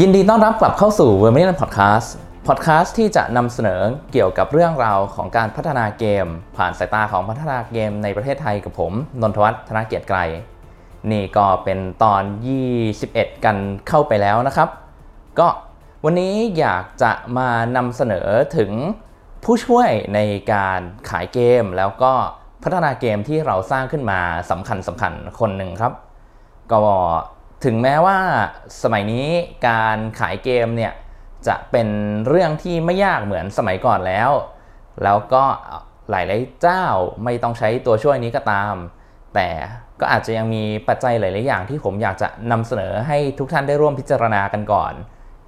ยินดีต้อนรับกลับเข้าสู่ v e r m i l i o n Podcast Podcast ที่จะนำเสนอเกี่ยวกับเรื่องราวของการพัฒนาเกม ผ่านสายตาของพัฒนาเกมในประเทศไทยกับผม นนทวัฒน์ธนเกียรติไกรนี่ก็เป็นตอน 21 กันเข้าไปแล้วนะครับ ก็วันนี้อยากจะมานำเสนอถึงผู้ช่วยในการขายเกม แล้วก็พัฒนาเกมที่เราสร้างขึ้นมาสำคัญสำคัญคนหนึ่งครับ ก็ ถึงแม้ว่าสมัยนี้การขายเกมเนี่ยจะเป็นเรื่องที่ไม่ยากเหมือนสมัยก่อนแล้ว แล้วก็หลายๆเจ้าไม่ต้องใช้ตัวช่วยนี้ก็ตาม แต่ก็อาจจะยังมีปัจจัยหลาย ๆ อย่างที่ผมอยากจะนำเสนอให้ทุกท่านได้ร่วมพิจารณากันก่อน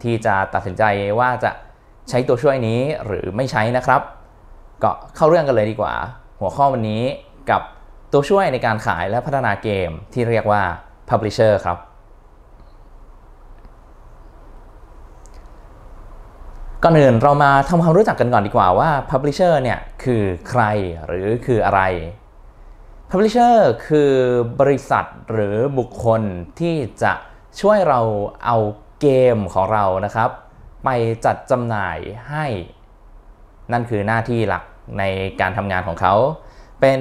ที่จะตัดสินใจว่าจะใช้ตัวช่วยนี้หรือไม่ใช้นะครับ ก็เข้าเรื่องกันเลยดีกว่า หัวข้อวันนี้กับตัวช่วยในการขายและพัฒนาเกมที่เรียกว่า Publisher ครับ ก่อนอื่นเรามาทำความรู้จักกันก่อนดีกว่าว่า Publisher เนี่ยคือใครหรือคืออะไร Publisher คือบริษัทหรือบุคคลที่จะช่วยเราเอาเกมของเรานะครับ ไปจัดจำหน่ายให้ นั่นคือหน้าที่หลักในการทำงานของเขา เป็น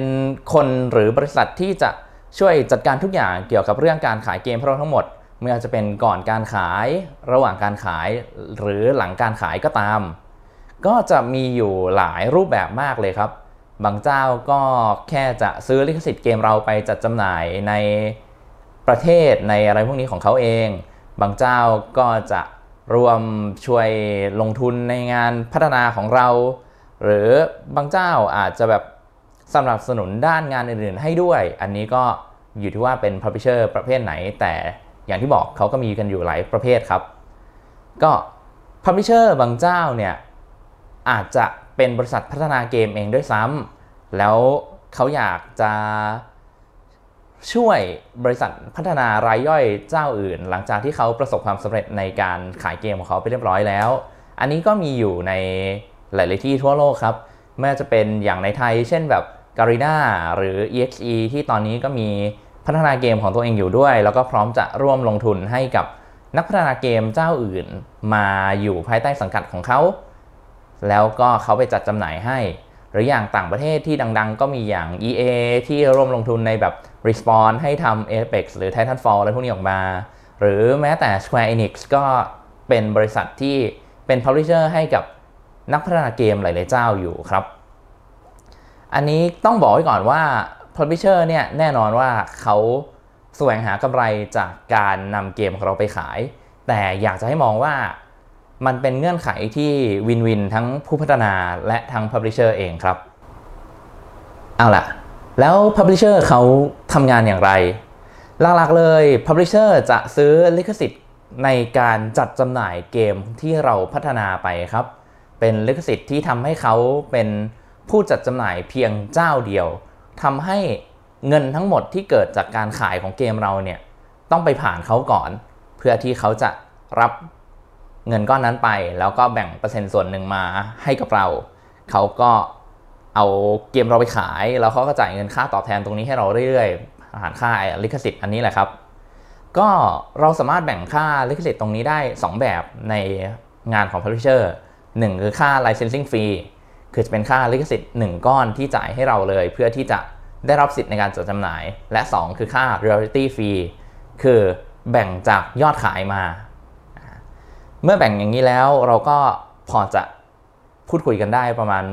คนหรือบริษัทที่จะช่วยจัดการทุกอย่างเกี่ยวกับเรื่องการขายเกมของเราทั้งหมด ไม่ว่าจะเป็นก่อนการขายระหว่างการขายหรือหลังการขายก็ตาม ก็จะมีอยู่หลายรูปแบบมากเลยครับ บางเจ้าก็แค่จะซื้อลิขสิทธิ์เกมเราไปจัดจำหน่ายในประเทศในอะไรพวกนี้ของเขาเอง บางเจ้าก็จะรวมช่วยลงทุนในงานพัฒนาของเรา หรือบางเจ้าอาจจะแบบสนับสนุนด้านงานอื่นๆให้ด้วย อันนี้ก็อยู่ที่ว่าเป็น publisher ประเภทไหนแต่ อย่างที่บอกเขาก็มีกันอยู่หลายประเภทครับ ก็ publisher บางเจ้าเนี่ยอาจจะเป็นบริษัทพัฒนาเกมเองด้วยซ้ำแล้วเขาอยากจะช่วยบริษัทพัฒนารายย่อยเจ้าอื่น หลังจากที่เขาประสบความสำเร็จในการขายเกมของเขาไปเรียบร้อยแล้ว อันนี้ก็มีอยู่ในหลาย ๆ ที่ทั่วโลกครับไม่ว่าจะเป็นอย่างในไทย เช่นแบบ Garena หรือ EXE ที่ตอนนี้ก็มี พัฒนาเกมของตัวเองอยู่ด้วย แล้วก็พร้อมจะร่วมลงทุนให้กับนักพัฒนาเกมเจ้าอื่นมาอยู่ภายใต้สังกัดของเขา แล้วก็เขาไปจัดจำหน่ายให้ หรืออย่างต่างประเทศที่ดังๆ ก็มีอย่าง EA ที่ร่วมลงทุนในแบบ Respawn ให้ทำ Apex หรือ Titanfall อะไรพวกนี้ออกมา หรือแม้แต่ Square Enix ก็เป็นบริษัทที่เป็น Publisher ให้กับนักพัฒนาเกมหลายๆเจ้าอยู่ครับ อันนี้ต้องบอกไว้ก่อนว่า Publisher เนี่ยแน่นอนว่าเขาแสวงหากำไรจากการนำเกมของเราไปขาย แต่อยากจะให้มองว่ามันเป็นเงื่อนไขที่วินวินทั้งผู้พัฒนาและทั้ง Publisher เองครับ เอาล่ะ แล้ว Publisher เขาทำงานอย่างไร หลักๆเลย Publisher จะซื้อลิขสิทธิ์ในการจัดจำหน่ายเกมที่เราพัฒนาไปครับ เป็นลิขสิทธิ์ที่ทำให้เขาเป็นผู้จัดจำหน่ายเพียงเจ้าเดียว ทำให้เงินทั้งหมดที่เกิดจากการขายของเกมเราเนี่ยต้องไปผ่านเขาก่อน เพื่อที่เขาจะรับเงินก้อนนั้นไป แล้วก็แบ่งเปอร์เซ็นต์ส่วนหนึ่งมาให้กับเรา เขาก็เอาเกมเราไปขาย แล้วเขาก็จ่ายเงินค่าตอบแทนตรงนี้ให้เราเรื่อยๆผ่านค่าลิขสิทธิ์อันนี้แหละครับ ก็เราสามารถแบ่งค่าลิขสิทธิ์ตรงนี้ได้ 2 แบบในงานของ Publisher 1 คือค่า licensing fee คือจะเป็นค่าลิขสิทธิ์ 1 ก้อนที่จ่ายให้เราเลย เพื่อที่จะได้รับสิทธิ์ในการจดจำหน่าย และ 2 คือค่า royalty fee คือแบ่งจากยอดขายมา เมื่อแบ่งอย่างนี้แล้วเราก็พอจะพูดคุยกันได้ประมาณ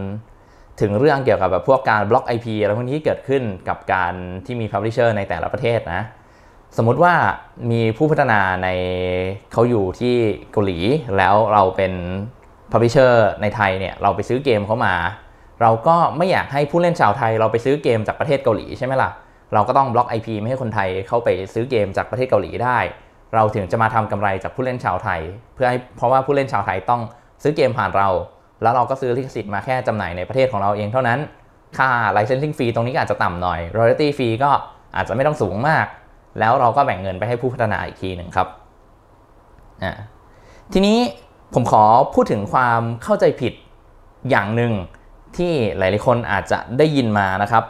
ถึงเรื่องเกี่ยวกับแบบพวกการบล็อก IP อะไรพวกนี้ที่เกิดขึ้นกับการที่มี Publisher ในแต่ละประเทศนะ สมมุติว่ามีผู้พัฒนาในเขาอยู่ที่เกาหลีแล้วเราเป็น Publisher ในไทยเนี่ยเราไปซื้อเกมเขามา เราก็ไม่อยากให้ผู้เล่นชาวไทย เราไปซื้อเกมจากประเทศเกาหลีใช่ไหมล่ะเราก็ต้องบล็อก IP ไม่ให้คนไทยเข้าไปซื้อเกมจากประเทศเกาหลีได้ เราถึงจะมาทำกำไรจากผู้เล่นชาวไทย เพื่อให้เพราะว่าผู้เล่นชาวไทยต้องซื้อเกมผ่านเรา แล้วเราก็ซื้อลิขสิทธิ์มาแค่จำหน่ายในประเทศของเราเองเท่านั้น ค่า licensing fee ตรงนี้อาจจะต่ำหน่อย royalty fee ก็อาจจะไม่ต้องสูงมาก แล้วเราก็แบ่งเงินไปให้ผู้พัฒนาอีกทีหนึ่งครับอ่าทีนี้ ผมขอพูดถึงความเข้าใจผิดอย่างหนึ่งที่หลายๆคนอาจจะได้ยินมานะครับ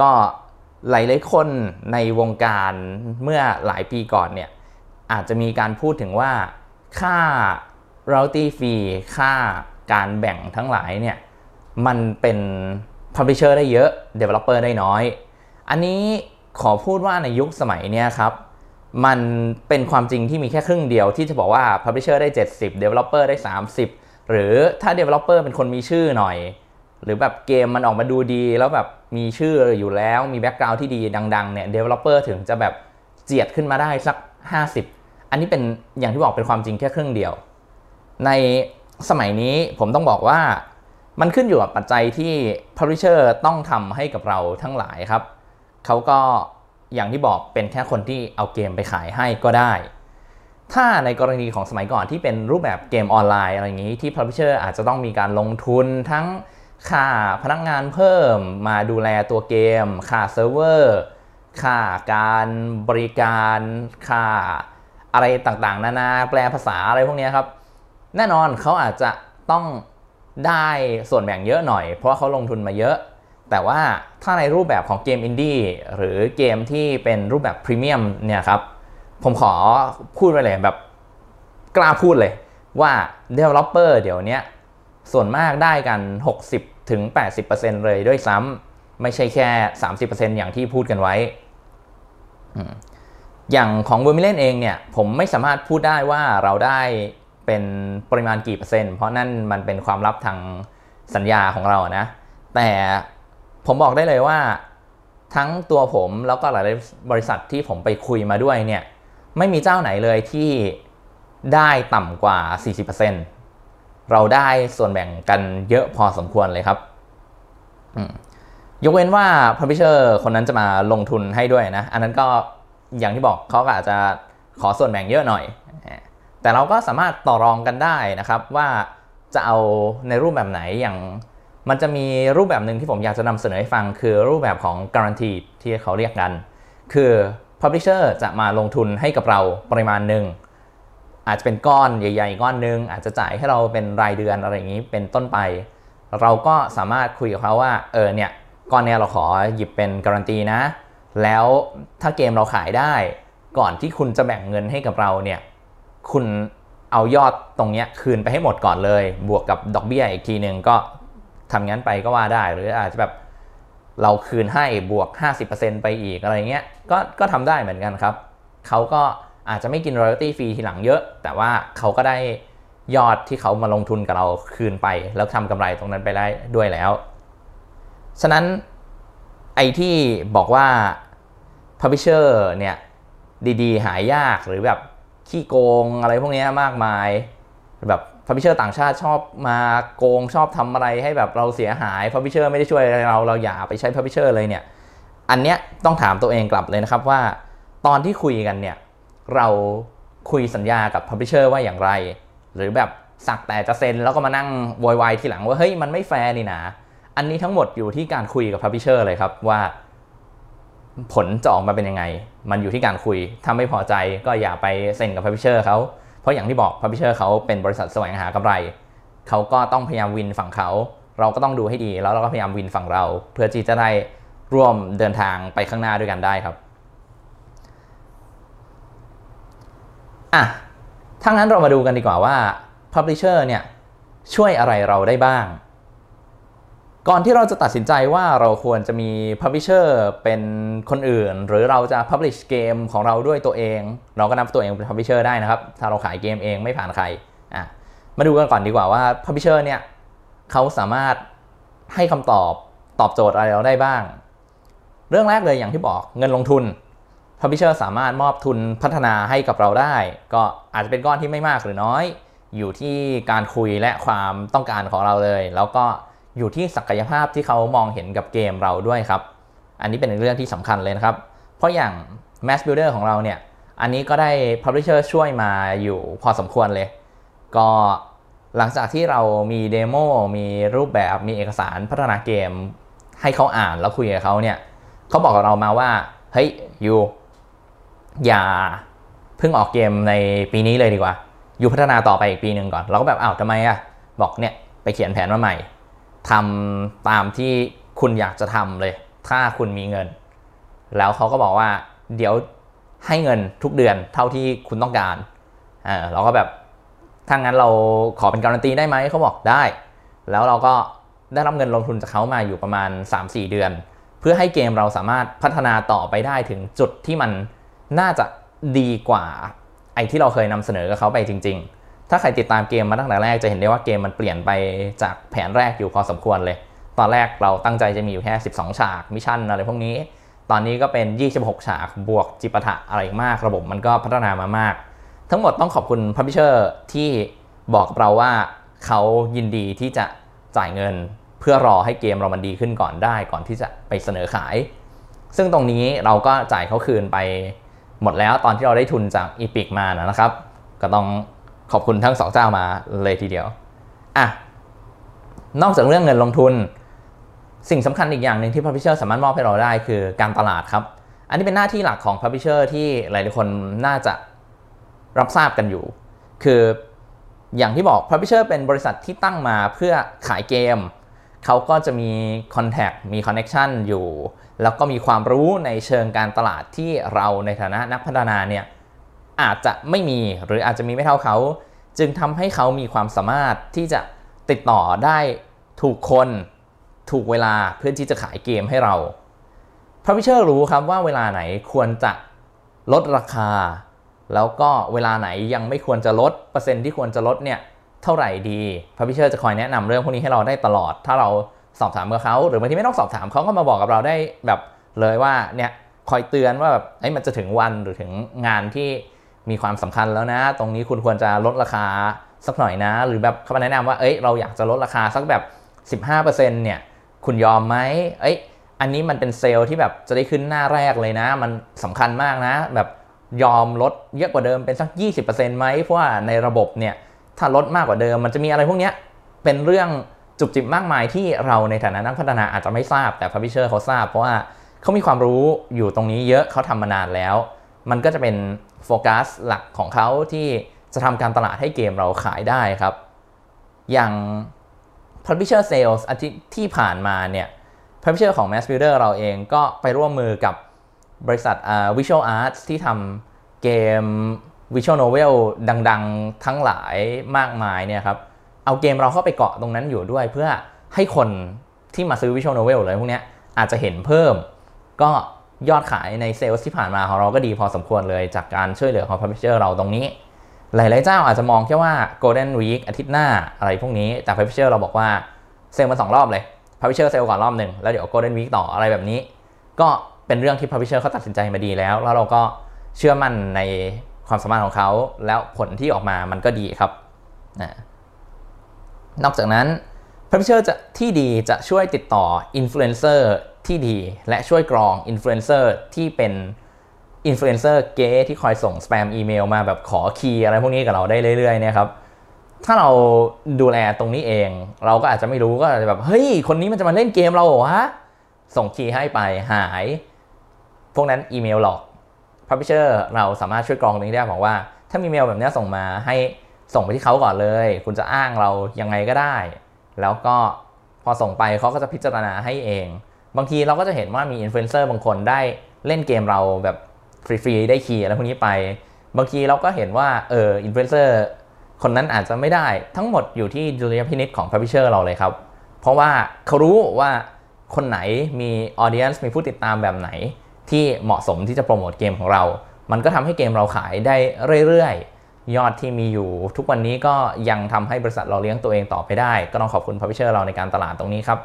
ก็หลายๆคนในวงการเมื่อหลายปีก่อนเนี่ยอาจจะมีการพูดถึงว่าค่า royalty fee ค่าการแบ่งทั้งหลายเนี่ยมันเป็น publisher ได้เยอะ developer ได้น้อย อันนี้ขอพูดว่าในยุคสมัยเนี้ยครับ มันเป็นความจริงที่มีแค่ครึ่งเดียวที่จะบอกว่า publisher ได้ 70 developer ได้ 30 หรือถ้า developer เป็นคนมีชื่อหน่อย หรือแบบเกมมันออกมาดูดี แล้วแบบมีชื่ออยู่แล้วมีแบ็กกราวด์ที่ดีดังๆเนี่ย developer ถึงจะแบบเจียดขึ้นมาได้สัก 50 อันนี้เป็นอย่างที่บอกเป็นความจริงแค่ครึ่งเดียว ในสมัยนี้ผมต้องบอกว่ามันขึ้นอยู่กับปัจจัยที่ publisher ต้องทำให้กับเราทั้งหลายครับเขาก็ อย่างที่บอกเป็นแค่คนที่เอาเกมไปขายให้ก็ได้ ถ้าในกรณีของสมัยก่อนที่เป็นรูปแบบเกมออนไลน์อะไรอย่างนี้ที่ publisher อาจจะต้องมีการลงทุนทั้งค่าพนักงานเพิ่มมาดูแลตัวเกม ค่าเซิร์ฟเวอร์ ค่าการบริการ ค่าอะไรต่างๆ นานาแปลภาษาอะไรพวกนี้ครับ แน่นอนเขาอาจจะต้องได้ส่วนแบ่งเยอะหน่อย เพราะเขาลงทุนมาเยอะ แต่ว่าถ้าในรูปแบบของเกมอินดี้หรือเกมที่เป็นรูปแบบพรีเมียมเนี่ยครับ ผมขอพูดไปเลยแบบกล้าพูดเลยว่า Developer เดี๋ยวนี้ส่วนมากได้กัน 60ถึง80%เลยด้วยซ้ำไม่ใช่แค่ 30%อย่างที่พูดกันไว้ อย่างของ Vermillion เองเนี่ย ผมไม่สามารถพูดได้ว่าเราได้เป็นปริมาณกี่เปอร์เซ็นต์ เพราะนั่นมันเป็นความลับทางสัญญาของเรานะ แต่ ผมบอกได้เลยว่า ทั้งตัวผมแล้วก็หลายบริษัทที่ผมไปคุยมาด้วยเนี่ยไม่มีเจ้าไหนเลยที่ได้ต่ำกว่า 40%เราได้ส่วนแบ่งกันเยอะพอสมควรเลยครับยกเว้นว่า publisher คนนั้นจะมาลงทุนให้ด้วยนะ อันนั้นก็อย่างที่บอกเขาอาจจะขอส่วนแบ่งเยอะหน่อย แต่เราก็สามารถต่อรองกันได้นะครับ ว่าจะเอาในรูปแบบไหนอย่าง มันจะมีรูปแบบหนึ่งที่ผมอยากจะนำเสนอให้ฟัง คือรูปแบบของ guarantee ที่เขาเรียกกัน คือ publisher จะมาลงทุนให้กับเราปริมาณหนึ่ง อาจจะเป็นก้อนใหญ่ ๆ ก้อนหนึ่งอาจจะจ่ายให้เราเป็นรายเดือนอะไรอย่างนี้เป็นต้นไป เราก็สามารถคุยกับเขาว่าเออเนี่ยก้อนเนี้ยเราขอหยิบเป็นการันตีนะ แล้วถ้าเกมเราขายได้ ก่อนที่คุณจะแบ่งเงินให้กับเราเนี่ยคุณเอายอดตรงเนี้ยคืนไปให้หมดก่อนเลย บวกกับดอกเบี้ยอีกทีหนึ่งก็ ทำงั้นไปก็ว่าได้ หรืออาจจะแบบเราคืนให้บวก 50%ไปอีกอะไรเงี้ยก็ก็ทำได้เหมือนกันครับเขาก็อาจจะไม่กิน royalty fee ทีหลังเยอะ แต่ว่าเขาก็ได้ยอดที่เขามาลงทุนกับเราคืนไป แล้วทำกำไรตรงนั้นไปได้ด้วยแล้ว ฉะนั้นไอ้ที่บอกว่า publisher เนี่ยดีๆ หายากหรือแบบขี้โกงอะไรพวกนี้มากมายแบบ publisher ต่างชาติชอบมาโกงชอบทำอะไรให้แบบเราเสียหาย publisher ไม่ได้ช่วยเราเราอย่าไปใช้ publisher เลยเนี่ยอันเนี้ยต้องถามตัวเองกลับเลยนะครับว่า ตอนที่คุยกันเนี่ยเราคุยสัญญากับ publisher ว่าอย่างไร หรือแบบสักแต่จะเซ็นแล้วก็มานั่งโวยวายทีหลังว่าเฮ้ยมันไม่แฟร์นี่นะอันนี้ทั้งหมดอยู่ที่การคุยกับ publisher เลยครับว่า ผลจะออกมาเป็นยังไง มันอยู่ที่การคุยถ้าไม่พอใจก็อย่าไปเซ็นกับ publisher เขา เพราะอย่างที่บอก publisher เขาเป็นบริษัทแสวงหากำไร เขาก็ต้องพยายาม win ฝั่งเขา เราก็ต้องดูให้ดี แล้วเราก็พยายาม win ฝั่งเรา เพื่อที่จะได้ร่วมเดินทางไปข้างหน้าด้วยกันได้ครับอะถ้างั้นเรามาดูกันดีกว่าว่า Publisher เนี่ยช่วยอะไรเราได้บ้าง ก่อนที่เราจะตัดสินใจว่าเราควรจะมี Publisher เป็นคนอื่น หรือเราจะ Publish เกมของเราด้วยตัวเอง เราก็นับตัวเองเป็น Publisher ได้นะครับ ถ้าเราขายเกมเองไม่ผ่านใครอะมาดูกันก่อนดีกว่าว่า Publisher เนี่ยเขาสามารถให้คำตอบตอบโจทย์อะไรเราได้บ้าง เรื่องแรกเลยอย่างที่บอกเงินลงทุน Publisher สามารถมอบทุนพัฒนาให้กับเราได้ ก็อาจจะเป็นก้อนที่ไม่มากหรือน้อย อยู่ที่การคุยและความต้องการของเราเลย แล้วก็ อยู่ที่ศักยภาพที่เขามองเห็นกับเกมเราด้วยครับ อันนี้เป็นเรื่องที่สำคัญเลยนะครับ เพราะอย่าง Mass Builder ของเราเนี่ย อันนี้ก็ได้ Publisher ช่วยมาอยู่พอสมควรเลย ก็หลังจากที่เรามีเดโมมีรูปแบบมีเอกสารพัฒนาเกม ให้เขาอ่านแล้วคุยกับเขาเนี่ยเขาบอกกับเรามาว่า เฮ้ยยูอย่าเพิ่งออกเกมในปีนี้เลยดีกว่า อยู่พัฒนาต่อไปอีกปีหนึ่งก่อน เราก็แบบอ้าวทำไมอะบอกเนี่ยไปเขียนแผนมาใหม่ ทำตามที่คุณอยากจะทำเลย ถ้าคุณมีเงิน แล้วเขาก็บอกว่า เดี๋ยวให้เงินทุกเดือนเท่าที่คุณต้องการเออเราก็แบบถ้างั้นเราขอเป็นการันตีได้ไหมเขาบอกได้ แล้วเราก็ได้รับเงินลงทุนจากเขามาอยู่ประมาณ 3-4 เดือน เพื่อให้เกมเราสามารถพัฒนาต่อไปได้ถึงจุดที่มันน่าจะดีกว่าไอ้ที่เราเคยนำเสนอกับเขาไปจริง ๆ ถ้าใครติดตามเกมมาตั้งแต่แรกจะเห็นได้ว่าเกมมันเปลี่ยนไปจากแผนแรกอยู่พอสมควรเลย ตอนแรกเราตั้งใจจะมีอยู่แค่ 12 ฉากมิชชั่นอะไรพวกนี้ ตอนนี้ก็เป็น 26 ฉากบวกจิปาถะอะไรมาก ระบบมันก็พัฒนามามาก ทั้งหมดต้องขอบคุณพับพิเชอร์ที่บอกกับเราว่าเขายินดีที่จะจ่ายเงินเพื่อรอให้เกมเรามันดีขึ้นก่อนได้ก่อนที่จะไปเสนอขาย ซึ่งตรงนี้เราก็จ่ายเขาคืนไปหมดแล้วตอนที่เราได้ทุนจากอีพิกมานะครับ ก็ต้อง ขอบคุณทั้งสองเจ้ามาเลยทีเดียวอะนอกจากเรื่องเงินลงทุน สิ่งสำคัญอีกอย่างหนึ่งที่ Publisher สามารถมอบให้เราได้คือการตลาดครับ อันนี้เป็นหน้าที่หลักของ Publisher ที่หลายๆคนน่าจะรับทราบกันอยู่ คืออย่างที่บอก Publisher เป็นบริษัทที่ตั้งมาเพื่อขายเกม เขาก็จะมี Contact มี Connection อยู่ แล้วก็มีความรู้ในเชิงการตลาดที่เราในฐานะนักพัฒนาเนี่ย อาจจะไม่มีหรืออาจจะมีไม่เท่าเขา จึงทำให้เขามีความสามารถที่จะติดต่อได้ถูกคนถูกเวลาเพื่อที่จะขายเกมให้เรา Publisher รู้ครับว่าเวลาไหนควรจะลดราคา แล้วก็เวลาไหนยังไม่ควรจะลดเปอร์เซ็นต์ที่ควรจะลดเนี่ยเท่าไหร่ดี Publisher จะคอยแนะนำเรื่องพวกนี้ให้เราได้ตลอด ถ้าเราสอบถามกับเขาหรือบางทีไม่ต้องสอบถามเขาก็มาบอกกับเราได้แบบเลยว่าเนี่ยคอยเตือนว่าแบบไอ้มันจะถึงวันหรือถึงงานที่ มีความสำคัญแล้วนะ ตรงนี้คุณควรจะลดราคาสักหน่อยนะ หรือแบบเขามาแนะนำว่าเอ้ยเราอยากจะลดราคาสักแบบ 15%เนี่ยคุณยอมไหมเอ้ยอันนี้มันเป็นเซลล์ที่แบบจะได้ขึ้นหน้าแรกเลยนะ มันสำคัญมากนะ แบบยอมลดเยอะกว่าเดิมเป็นสัก 20%ไหมเพราะว่าในระบบเนี่ยถ้าลดมากกว่าเดิม มันจะมีอะไรพวกนี้เป็นเรื่องจุกจิบมากมายที่เราในฐานะนักพัฒนาอาจจะไม่ทราบแต่พับพิเชอร์เขาทราบ เพราะว่าเขามีความรู้อยู่ตรงนี้เยอะเขาทำมานานแล้ว มันก็จะเป็น โฟกัสหลักของเขาที่จะทำการตลาดให้เกมเราขายได้ครับ อย่าง Publisher Sales อาทิตย์ที่ผ่านมาเนี่ย Publisher ของ Mass Builder เราเองก็ไปร่วมมือกับบริษัท uh, Visual Arts ที่ทำเกม Visual Novel ดังๆ ทั้งหลายมากมายเนี่ยครับ เอาเกมเราเข้าไปเกาะตรงนั้นอยู่ด้วยเพื่อให้คนที่มาซื้อ Visual Novel เลยพวกนี้อาจจะเห็นเพิ่ม ก็ ยอดขายในเซลล์ที่ผ่านมาของเราก็ดีพอสมควรเลยจากการช่วยเหลือของ Publisher เราตรงนี้ หลาย ๆ เจ้าอาจจะมองแค่ว่า Golden Week อาทิตย์หน้าอะไรพวกนี้ แต่ Publisher เราบอกว่าเซลล์มาสองรอบเลย Publisher เซลล์ก่อนรอบหนึ่งแล้วเดี๋ยว Golden Week ต่ออะไรแบบนี้ ก็เป็นเรื่องที่ Publisher เขาตัดสินใจมาดีแล้ว แล้วเราก็เชื่อมั่นในความสามารถของเขา แล้วผลที่ออกมามันก็ดีครับนอกจากนั้น Publisher จะที่ดีจะช่วยติดต่อ Influencer ที่ดี และช่วยกรอง Influencer ที่เป็นอินฟลูเอนเซอร์เก๊ที่คอยส่งสแปมอีเมลมาแบบขอ key อะไรพวกนี้กับเราได้เรื่อยๆเนี่ยครับถ้าเราดูแลตรงนี้เอง เราก็อาจจะไม่รู้ก็อาจจะแบบเฮ้ยคนนี้มันจะมาเล่นเกมเราเหรอวะส่ง key ให้ไปหาย พวกนั้นอีเมลหลอก publisher เราสามารถช่วยกรองตรงนี้ได้บอกว่า ถ้ามีเมลแบบนี้ส่งมาให้ส่งไปที่เขาก่อนเลย คุณจะอ้างเรายังไงก็ได้ แล้วก็พอส่งไปเขาก็จะพิจารณาให้เอง บางทีเราก็จะเห็นว่ามีอินฟลูเอนเซอร์บางคนได้เล่นเกมเราแบบฟรีๆได้ key อะไรพวกนี้ไป บางทีเราก็เห็นว่าเอออินฟลูเอนเซอร์คนนั้นอาจจะไม่ได้ทั้งหมดอยู่ที่ดุลยพินิจของ Publisher เราเลยครับ เพราะว่าเขารู้ว่าคนไหนมี audience มีผู้ติดตามแบบไหน ที่เหมาะสมที่จะโปรโมทเกมของเรา มันก็ทำให้เกมเราขายได้เรื่อยๆ ยอดที่มีอยู่ ทุกวันนี้ก็ยังทำให้บริษัทเราเลี้ยงตัวเองต่อไปได้ ก็ต้องขอบคุณ Publisher เราในการตลาดตรงนี้ครับ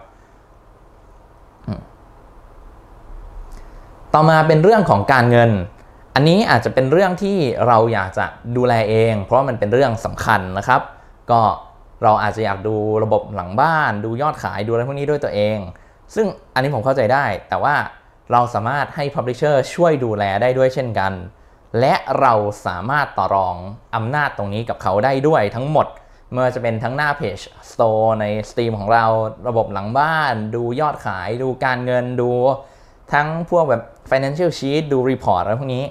ต่อมาเป็นเรื่องของการเงิน อันนี้อาจจะเป็นเรื่องที่เราอยากจะดูแลเอง เพราะมันเป็นเรื่องสำคัญนะครับ ก็เราอาจจะอยากดูระบบหลังบ้าน ดูยอดขายดูอะไรพวกนี้ด้วยตัวเอง ซึ่งอันนี้ผมเข้าใจได้ แต่ว่าเราสามารถให้ Publisher ช่วยดูแลได้ด้วยเช่นกัน และเราสามารถต่อรองอำนาจตรงนี้กับเขาได้ด้วยทั้งหมดเมื่อจะเป็นทั้งหน้าเพจ Store ใน Steam ของเราระบบหลังบ้าน ดูยอดขาย ดูการเงินดู ทั้งพวกแบบ financial sheet ดู report อะไรพวกนี้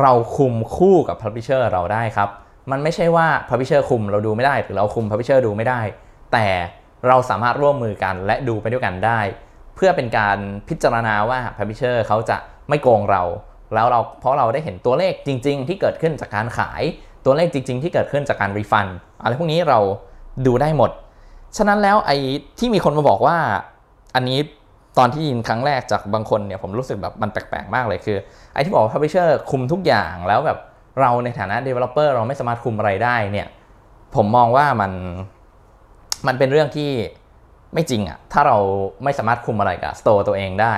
เราคุมคู่กับ publisher เราได้ครับ มันไม่ใช่ว่า publisher คุมเราดูไม่ได้ หรือเราคุม publisher ดูไม่ได้ แต่เราสามารถร่วมมือกันและดูไปด้วยกันได้ เพื่อเป็นการพิจารณาว่า publisher เขาจะไม่โกงเรา แล้วเราเพราะเราได้เห็นตัวเลขจริง ๆ ที่เกิดขึ้นจากการขาย ตัวเลขจริง ๆ ที่เกิดขึ้นจากการรีฟันอะไรพวกนี้เราดูได้หมด ฉะนั้นแล้วไอ้ที่มีคนมาบอกว่าอันนี้ ตอนที่ยินครั้งแรกจากบางคนเนี่ยผมรู้สึกแบบมันแปลกๆมากเลยคือไอ้ที่บอกว่า publisher คุมทุกอย่างแล้วแบบเราในฐานะ developer เราไม่สามารถคุมอะไรได้เนี่ยผมมองว่ามันมันเป็นเรื่องที่ไม่จริงอะถ้าเราไม่สามารถคุมอะไรกับสโตร์ตัวเองได้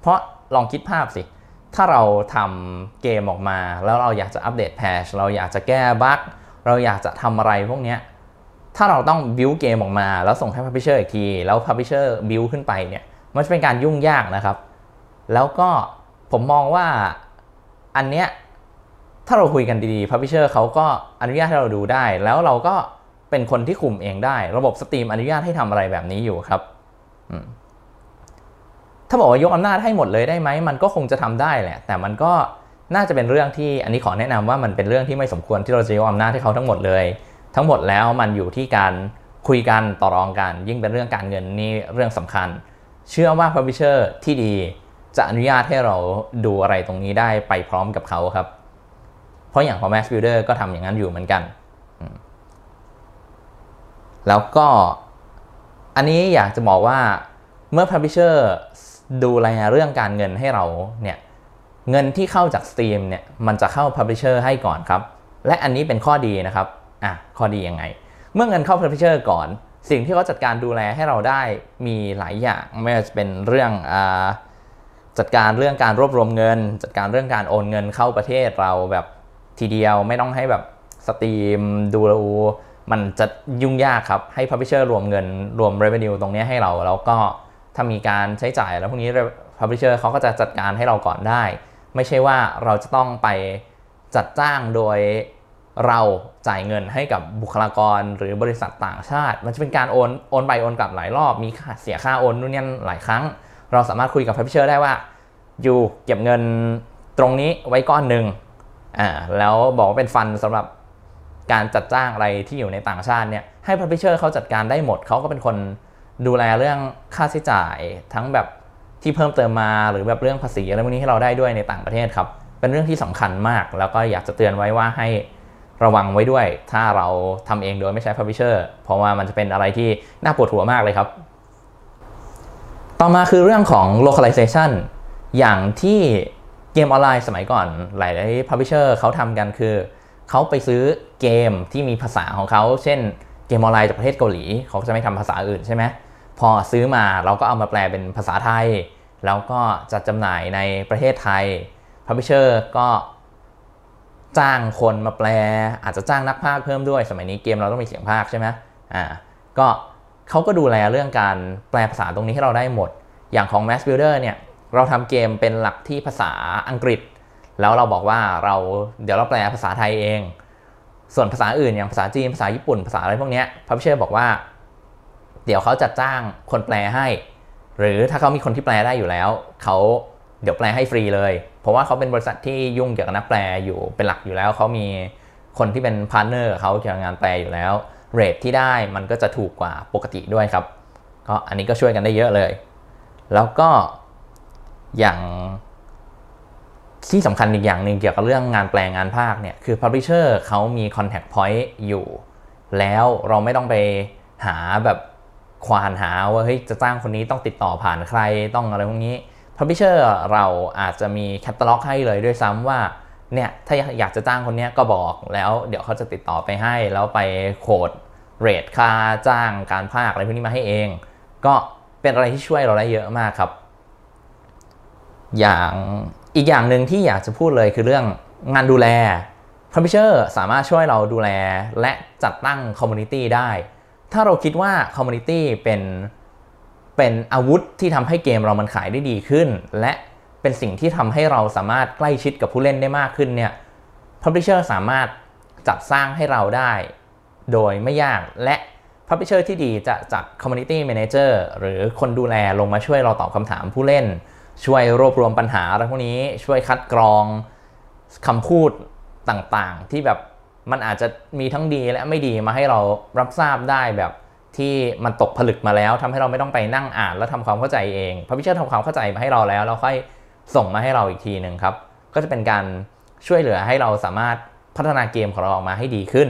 เพราะลองคิดภาพสิ ถ้าเราทำเกมออกมา แล้วเราอยากจะอัปเดตแพชเราอยากจะแก้บั๊กเราอยากจะทำอะไรพวกเนี้ยถ้าเราต้องบิวเกมออกมา แล้วส่งให้ Publisher อีกที แล้ว Publisher บิวขึ้นไปเนี่ย มันจะเป็นการยุ่งยากนะครับ แล้วก็ผมมองว่าอันเนี้ยถ้าเราคุยกันดีๆ Publisher เขาก็อนุญาตให้เราดูได้ แล้วเราก็เป็นคนที่คุมเองได้ ระบบสตรีมอนุญาตให้ทำอะไรแบบนี้อยู่ครับถ้าบอกว่ายกอำนาจให้หมดเลยได้ไหมมันก็คงจะทำได้แหละ แต่มันก็น่าจะเป็นเรื่องที่อันนี้ขอแนะนำว่ามันเป็นเรื่องที่ไม่สมควรที่เราจะยกอำนาจให้เขาทั้งหมดเลย ทั้งหมดแล้วมันอยู่ที่การคุยกันต่อรองกัน ยิ่งเป็นเรื่องการเงินนี่เรื่องสำคัญ เชื่อว่า Publisher ที่ดีจะอนุญาตให้เราดูอะไรตรงนี้ได้ไปพร้อมกับเขาครับ เพราะอย่างของ Max Builder ก็ทำอย่างนั้นอยู่เหมือนกัน แล้วก็อันนี้อยากจะบอกว่าเมื่อ Publisher ดูแลเรื่องการเงินให้เราเนี่ยเงินที่เข้าจาก Steam เนี่ยมันจะเข้า Publisher ให้ก่อนครับ และอันนี้เป็นข้อดีนะครับอะข้อดียังไง เมื่อเงินเข้า Publisher ก่อน สิ่งที่เขาจัดการดูแลให้เราได้มีหลายอย่างไม่ว่าจะเป็นเรื่องอจัดการเรื่องการรวบรวมเงิน จัดการเรื่องการโอนเงินเข้าประเทศเราแบบทีเดียวไม่ต้องให้แบบสตรีมดูมันจะยุ่งยากครับ ให้ Publisher รวมเงินรวม revenue ตรงนี้ให้เรา แล้วก็ถ้ามีการใช้จ่ายแล้วพวกนี้ Publisher เขาก็จะจัดการให้เราก่อนได้ ไม่ใช่ว่าเราจะต้องไปจัดจ้างโดย เราจ่ายเงินให้กับบุคลากรหรือบริษัทต่างชาติ มันจะเป็นการโอนโอนไปโอนกลับหลายรอบมีค่าเสียค่าโอนนู่นนี่หลายครั้ง เราสามารถคุยกับ Publisher ได้ว่าอยู่เก็บเงินตรงนี้ไว้ก้อนหนึ่งอ่าแล้วบอกว่าเป็นฟันสำหรับการจัดจ้างอะไรที่อยู่ในต่างชาติเนี่ยให้ Publisher เขาจัดการได้หมดเขาก็เป็นคนดูแลเรื่องค่าใช้จ่ายทั้งแบบที่เพิ่มเติมมาหรือแบบเรื่องภาษีอะไรพวกนี้ให้เราได้ด้วยในต่างประเทศครับ เป็นเรื่องที่สำคัญมาก แล้วก็อยากจะเตือนไว้ว่าให้ ระวังไว้ด้วย ถ้าเราทำเองโดยไม่ใช้ Publisher เพราะว่ามันจะเป็นอะไรที่น่าปวดหัวมากเลยครับ ต่อมาคือเรื่องของ localization อย่างที่เกมออนไลน์สมัยก่อน หลาย ๆ publisher เขาทำกันคือ เขาไปซื้อเกมที่มีภาษาของเขา เช่นเกมออนไลน์จากประเทศเกาหลี เขาจะไม่ทำภาษาอื่นใช่ไหมพอซื้อมาเราก็เอามาแปลเป็นภาษาไทย แล้วก็จัดจำหน่ายในประเทศไทย Publisher ก็ จ้างคนมาแปล อาจจะจ้างนักพากย์เพิ่มด้วย สมัยนี้เกมเราต้องมีเสียงพากย์ใช่ไหมอ่าก็เขาก็ดูแลเรื่องการแปลภาษาตรงนี้ให้เราได้หมด อย่างของ Mass Builder เนี่ยเราทำเกมเป็นหลักที่ภาษาอังกฤษ แล้วเราบอกว่าเราเดี๋ยวเราแปลภาษาไทยเอง ส่วนภาษาอื่นอย่างภาษาจีนภาษาญี่ปุ่นภาษาอะไรพวกนี้พับเชอร์บอกว่า เดี๋ยวเขาจัดจ้างคนแปลให้ หรือถ้าเขามีคนที่แปลได้อยู่แล้วเขา เดี๋ยวแปลให้ฟรีเลย เพราะว่าเขาเป็นบริษัทที่ยุ่งเกี่ยวกับนักแปลอยู่เป็นหลักอยู่แล้วเขามีคนที่เป็น partner เขาเกี่ยวกับงานแปลอยู่แล้ว rate ที่ได้มันก็จะถูกกว่าปกติด้วยครับก็อันนี้ก็ช่วยกันได้เยอะเลย แล้วก็อย่างที่สำคัญอีกอย่างหนึ่งเกี่ยวกับเรื่องงานแปลงานพากย์เนี่ยคือ Publisher เขามี Contact Point อยู่ แล้วเราไม่ต้องไปหาแบบควานหาว่าเฮ้ยจะจ้างคนนี้ต้องติดต่อผ่านใครต้องอะไรพวกนี้ Publisher เราอาจจะมีแคตตาล็อกให้เลยด้วยซ้ำว่าเนี่ยถ้าอยากจะจ้างคนนี้ก็บอกแล้วเดี๋ยวเขาจะติดต่อไปให้ แล้วไปโคดเรทค่าจ้างการภาคอะไรพวกนี้มาให้เอง ก็เป็นอะไรที่ช่วยเราได้เยอะมากครับ อย่างอีกอย่างหนึ่งที่อยากจะพูดเลยคือเรื่องงานดูแล Publisher สามารถช่วยเราดูแลและจัดตั้ง community ได้ ถ้าเราคิดว่า community เป็น เป็นอาวุธที่ทำให้เกมเรามันขายได้ดีขึ้น และเป็นสิ่งที่ทำให้เราสามารถใกล้ชิดกับผู้เล่นได้มากขึ้นเนี่ย Publisher สามารถจัดสร้างให้เราได้โดยไม่ยากและ Publisher ที่ดีจะจัด Community Manager หรือคนดูแลลงมาช่วยเราตอบคำถามผู้เล่น ช่วยรวบรวมปัญหาอะไรพวกนี้ช่วยคัดกรองคำพูดต่างๆ ที่แบบมันอาจจะมีทั้งดีและไม่ดีมาให้เรารับทราบได้แบบ ที่มันตกผลึกมาแล้วทำให้เราไม่ต้องไปนั่งอ่านแล้วทำความเข้าใจเองพระพิเชอร์ทำความเข้าใจมาให้เราแล้วเราค่อยส่งมาให้เราอีกทีหนึ่งครับ ก็จะเป็นการช่วยเหลือให้เราสามารถพัฒนาเกมของเราออกมาให้ดีขึ้น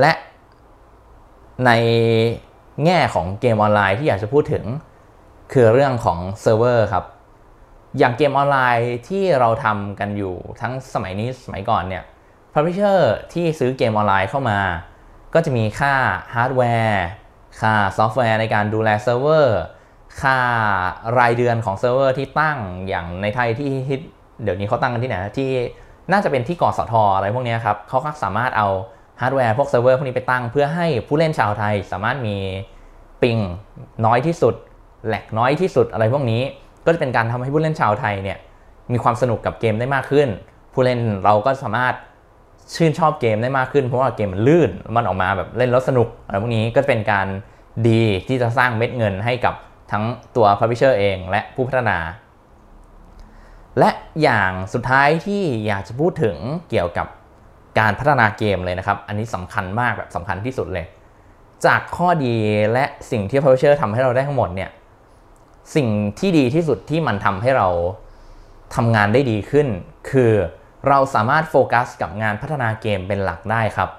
และในแง่ของเกมออนไลน์ที่อยากจะพูดถึง คือเรื่องของเซิร์ฟเวอร์ครับ อย่างเกมออนไลน์ที่เราทำกันอยู่ทั้งสมัยนี้สมัยก่อนเนี่ย publisher ที่ซื้อเกมออนไลน์เข้ามา ก็จะมีค่าฮาร์ดแวร์ค่าซอฟต์แวร์ในการดูแลเซิร์ฟเวอร์ค่ารายเดือนของเซิร์ฟเวอร์ที่ตั้งอย่างในไทยที่เดี๋ยวนี้เขาตั้งกันที่ไหนที่น่าจะเป็นที่กสทออะไรพวกนี้ครับเขาก็สามารถเอาฮาร์ดแวร์พวกเซิร์ฟเวอร์พวกนี้ไปตั้ง เพื่อให้ผู้เล่นชาวไทยสามารถมี ping น้อยที่สุด lag น้อยที่สุดอะไรพวกนี้ ก็จะเป็นการทำให้ผู้เล่นชาวไทยเนี่ยมีความสนุกกับเกมได้มากขึ้น ผู้เล่นเราก็สามารถ ชื่นชอบเกมได้มากขึ้น เพราะว่าเกมมันลื่นมันออกมาแบบเล่นแล้วสนุกอะไรพวกนี้ก็เป็นการดีที่จะสร้างเม็ดเงินให้กับทั้งตัว Publisher เองและผู้พัฒนา และอย่างสุดท้ายที่อยากจะพูดถึงเกี่ยวกับการพัฒนาเกมเลยนะครับ อันนี้สำคัญมากแบบสำคัญที่สุดเลย จากข้อดีและสิ่งที่ Publisher ทำให้เราได้ทั้งหมดเนี่ยสิ่งที่ดีที่สุดที่มันทำให้เราทำงานได้ดีขึ้น คือ เราสามารถโฟกัสกับงานพัฒนาเกมเป็นหลักได้ครับ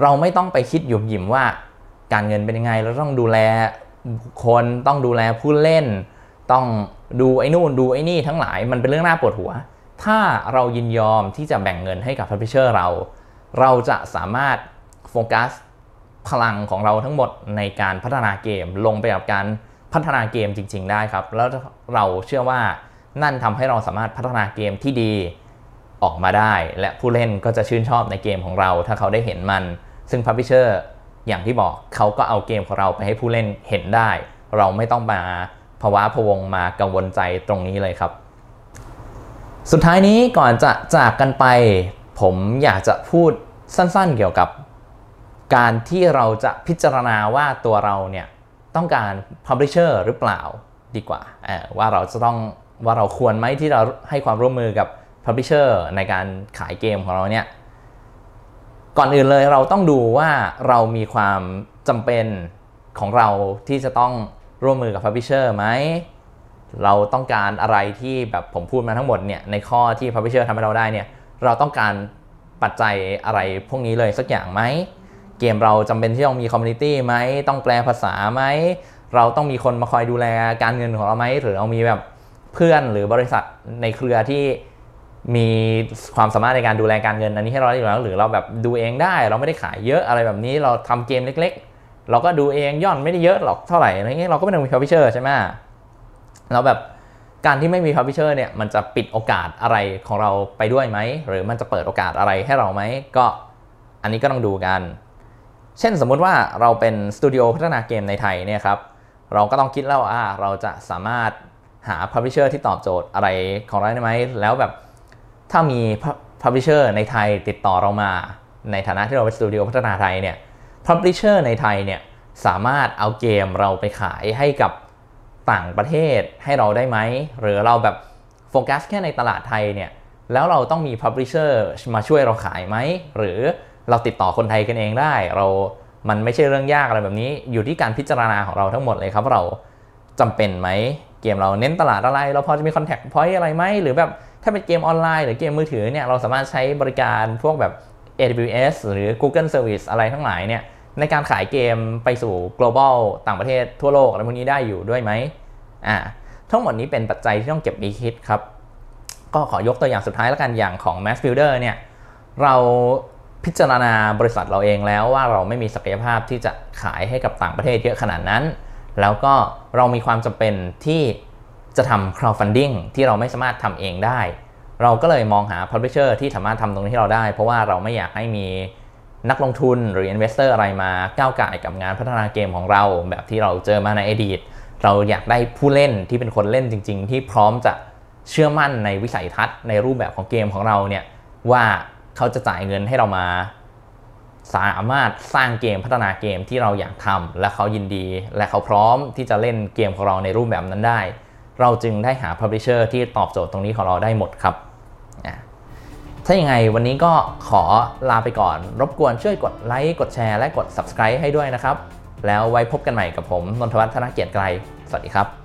เราไม่ต้องไปคิดหยุมหยิมว่า การเงินเป็นยังไง เราต้องดูแลคนต้องดูแลผู้เล่น ต้องดูไอ้นู่นดูไอ้นี่ทั้งหลายมันเป็นเรื่องน่าปวดหัว ถ้าเรายินยอมที่จะแบ่งเงินให้กับพับลิเชอร์เรา เราจะสามารถโฟกัสพลังของเราทั้งหมดในการพัฒนาเกมลงไปกับการพัฒนาเกมจริง ๆ ได้ครับ แล้วเราเชื่อว่านั่นทำให้เราสามารถพัฒนาเกมที่ดี ออกมาได้ และผู้เล่นก็จะชื่นชอบในเกมของเรา ถ้าเขาได้เห็นมัน ซึ่งพับลิเชอร์อย่างที่บอกเขาก็เอาเกมของเราไปให้ผู้เล่นเห็นได้ เราไม่ต้องมาภาวะพวงมากังวลใจตรงนี้เลยครับ สุดท้ายนี้ก่อนจะจากกันไป ผมอยากจะพูดสั้นๆเกี่ยวกับ การที่เราจะพิจารณาว่าตัวเราเนี่ยต้องการ Publisher หรือเปล่าดีกว่าว่าเราจะต้องว่าเราควรไหมที่เราให้ความร่วมมือกับ Publisher ในการขายเกมของเราเนี่ยก่อนอื่นเลยเราต้องดูว่าเรามีความจำเป็นของเราที่จะต้องร่วมมือกับ Publisher ไหม เราต้องการอะไรที่แบบผมพูดมาทั้งหมดเนี่ยในข้อที่ Publisher ทำให้เราได้เนี่ยเราต้องการปัจจัยอะไรพวกนี้เลยสักอย่างไหม เกมเราจำเป็นที่ต้องมีคอมมูนิตี้ไหม ต้องแปลภาษาไหม เราต้องมีคนมาคอยดูแลการเงินของเราไหม หรือเรามีแบบเพื่อนหรือบริษัทในเครือที่ มีความสามารถในการดูแลการเงินอันนี้ให้เราได้อยู่แล้วหรือเราแบบดูเองได้เราไม่ได้ขายเยอะอะไรแบบนี้เราทำเกมเล็ก ๆ เราก็ดูเองย่อนไม่ได้เยอะหรอกเท่าไหร่อะไรเงี้ยเราก็ไม่ต้องมีพับพิเชอร์ใช่ไหมเราแบบการที่ไม่มีพับพิเชอร์เนี่ยมันจะปิดโอกาสอะไรของเราไปด้วยไหมหรือมันจะเปิดโอกาสอะไรให้เราไหมก็อันนี้ก็ต้องดูกัน เช่นสมมุติว่าเราเป็นสตูดิโอพัฒนาเกมในไทยเนี่ยครับเราก็ต้องคิดแล้วว่าเราจะสามารถหา publisher ที่ตอบโจทย์อะไรของเราได้ไหมแล้วแบบ ถ้ามี publisher ในไทยติดต่อเรามาในฐานะที่เราเป็นสตูดิโอพัฒนาไทยเนี่ย publisher ในไทยเนี่ยสามารถเอาเกมเราไปขายให้กับต่างประเทศให้เราได้ไหม หรือเราแบบโฟกัสแค่ในตลาดไทยเนี่ยแล้วเราต้องมี publisherมาช่วยเราขายไหม หรือเราติดต่อคนไทยกันเองได้ เรามันไม่ใช่เรื่องยากอะไรแบบนี้ อยู่ที่การพิจารณาของเราทั้งหมดเลยครับ เราจำเป็นไหม เกมเราเน้นตลาดอะไร เราพอจะมีคอนแทคพอยต์อะไรไหม หรือแบบ ถ้าเป็นเกมออนไลน์หรือเกมมือถือเนี่ยเราสามารถใช้บริการพวกแบบ AWS หรือ Google Service อะไรทั้งหลายเนี่ยในการขายเกมไปสู่ global ต่างประเทศทั่วโลกอะไรพวกนี้ได้อยู่ด้วยไหมอ่าทั้งหมดนี้เป็นปัจจัยที่ต้องเก็บดีคิดครับ ก็ขอยกตัวอย่างสุดท้ายแล้วกันอย่างของ Mass Builder เนี่ยเราพิจารณาบริษัทเราเองแล้วว่าเราไม่มีศักยภาพที่จะขายให้กับต่างประเทศเยอะขนาดนั้น แล้วก็เรามีความจำเป็นที่ จะทำ crowdfunding ที่เราไม่สามารถทำเองได้ เราก็เลยมองหา publisher ที่สามารถทำตรงนี้ให้เราได้ เพราะว่าเราไม่อยากให้มีนักลงทุนหรือ investor อะไรมาก้าวไก่กับงานพัฒนาเกมของเรา แบบที่เราเจอมาในอดีต เราอยากได้ผู้เล่นที่เป็นคนเล่นจริง ๆ ที่พร้อมจะเชื่อมั่นในวิสัยทัศน์ในรูปแบบของเกมของเราเนี่ยว่าเขาจะจ่ายเงินให้เรามา สามารถสร้างเกมพัฒนาเกมที่เราอยากทำและเขายินดี และเขาพร้อมที่จะเล่นเกมของเราในรูปแบบนั้นได้ เราจึงได้หา Publisher ที่ตอบโจทย์ตรงนี้ของเราได้หมดครับ ถ้าอย่างไงวันนี้ก็ขอลาไปก่อน รบกวนช่วยกดไลค์กดแชร์และกด Subscribe ให้ด้วยนะครับ แล้วไว้พบกันใหม่กับผมนนทวัฒน์ธนเกียรติไกรสวัสดีครับ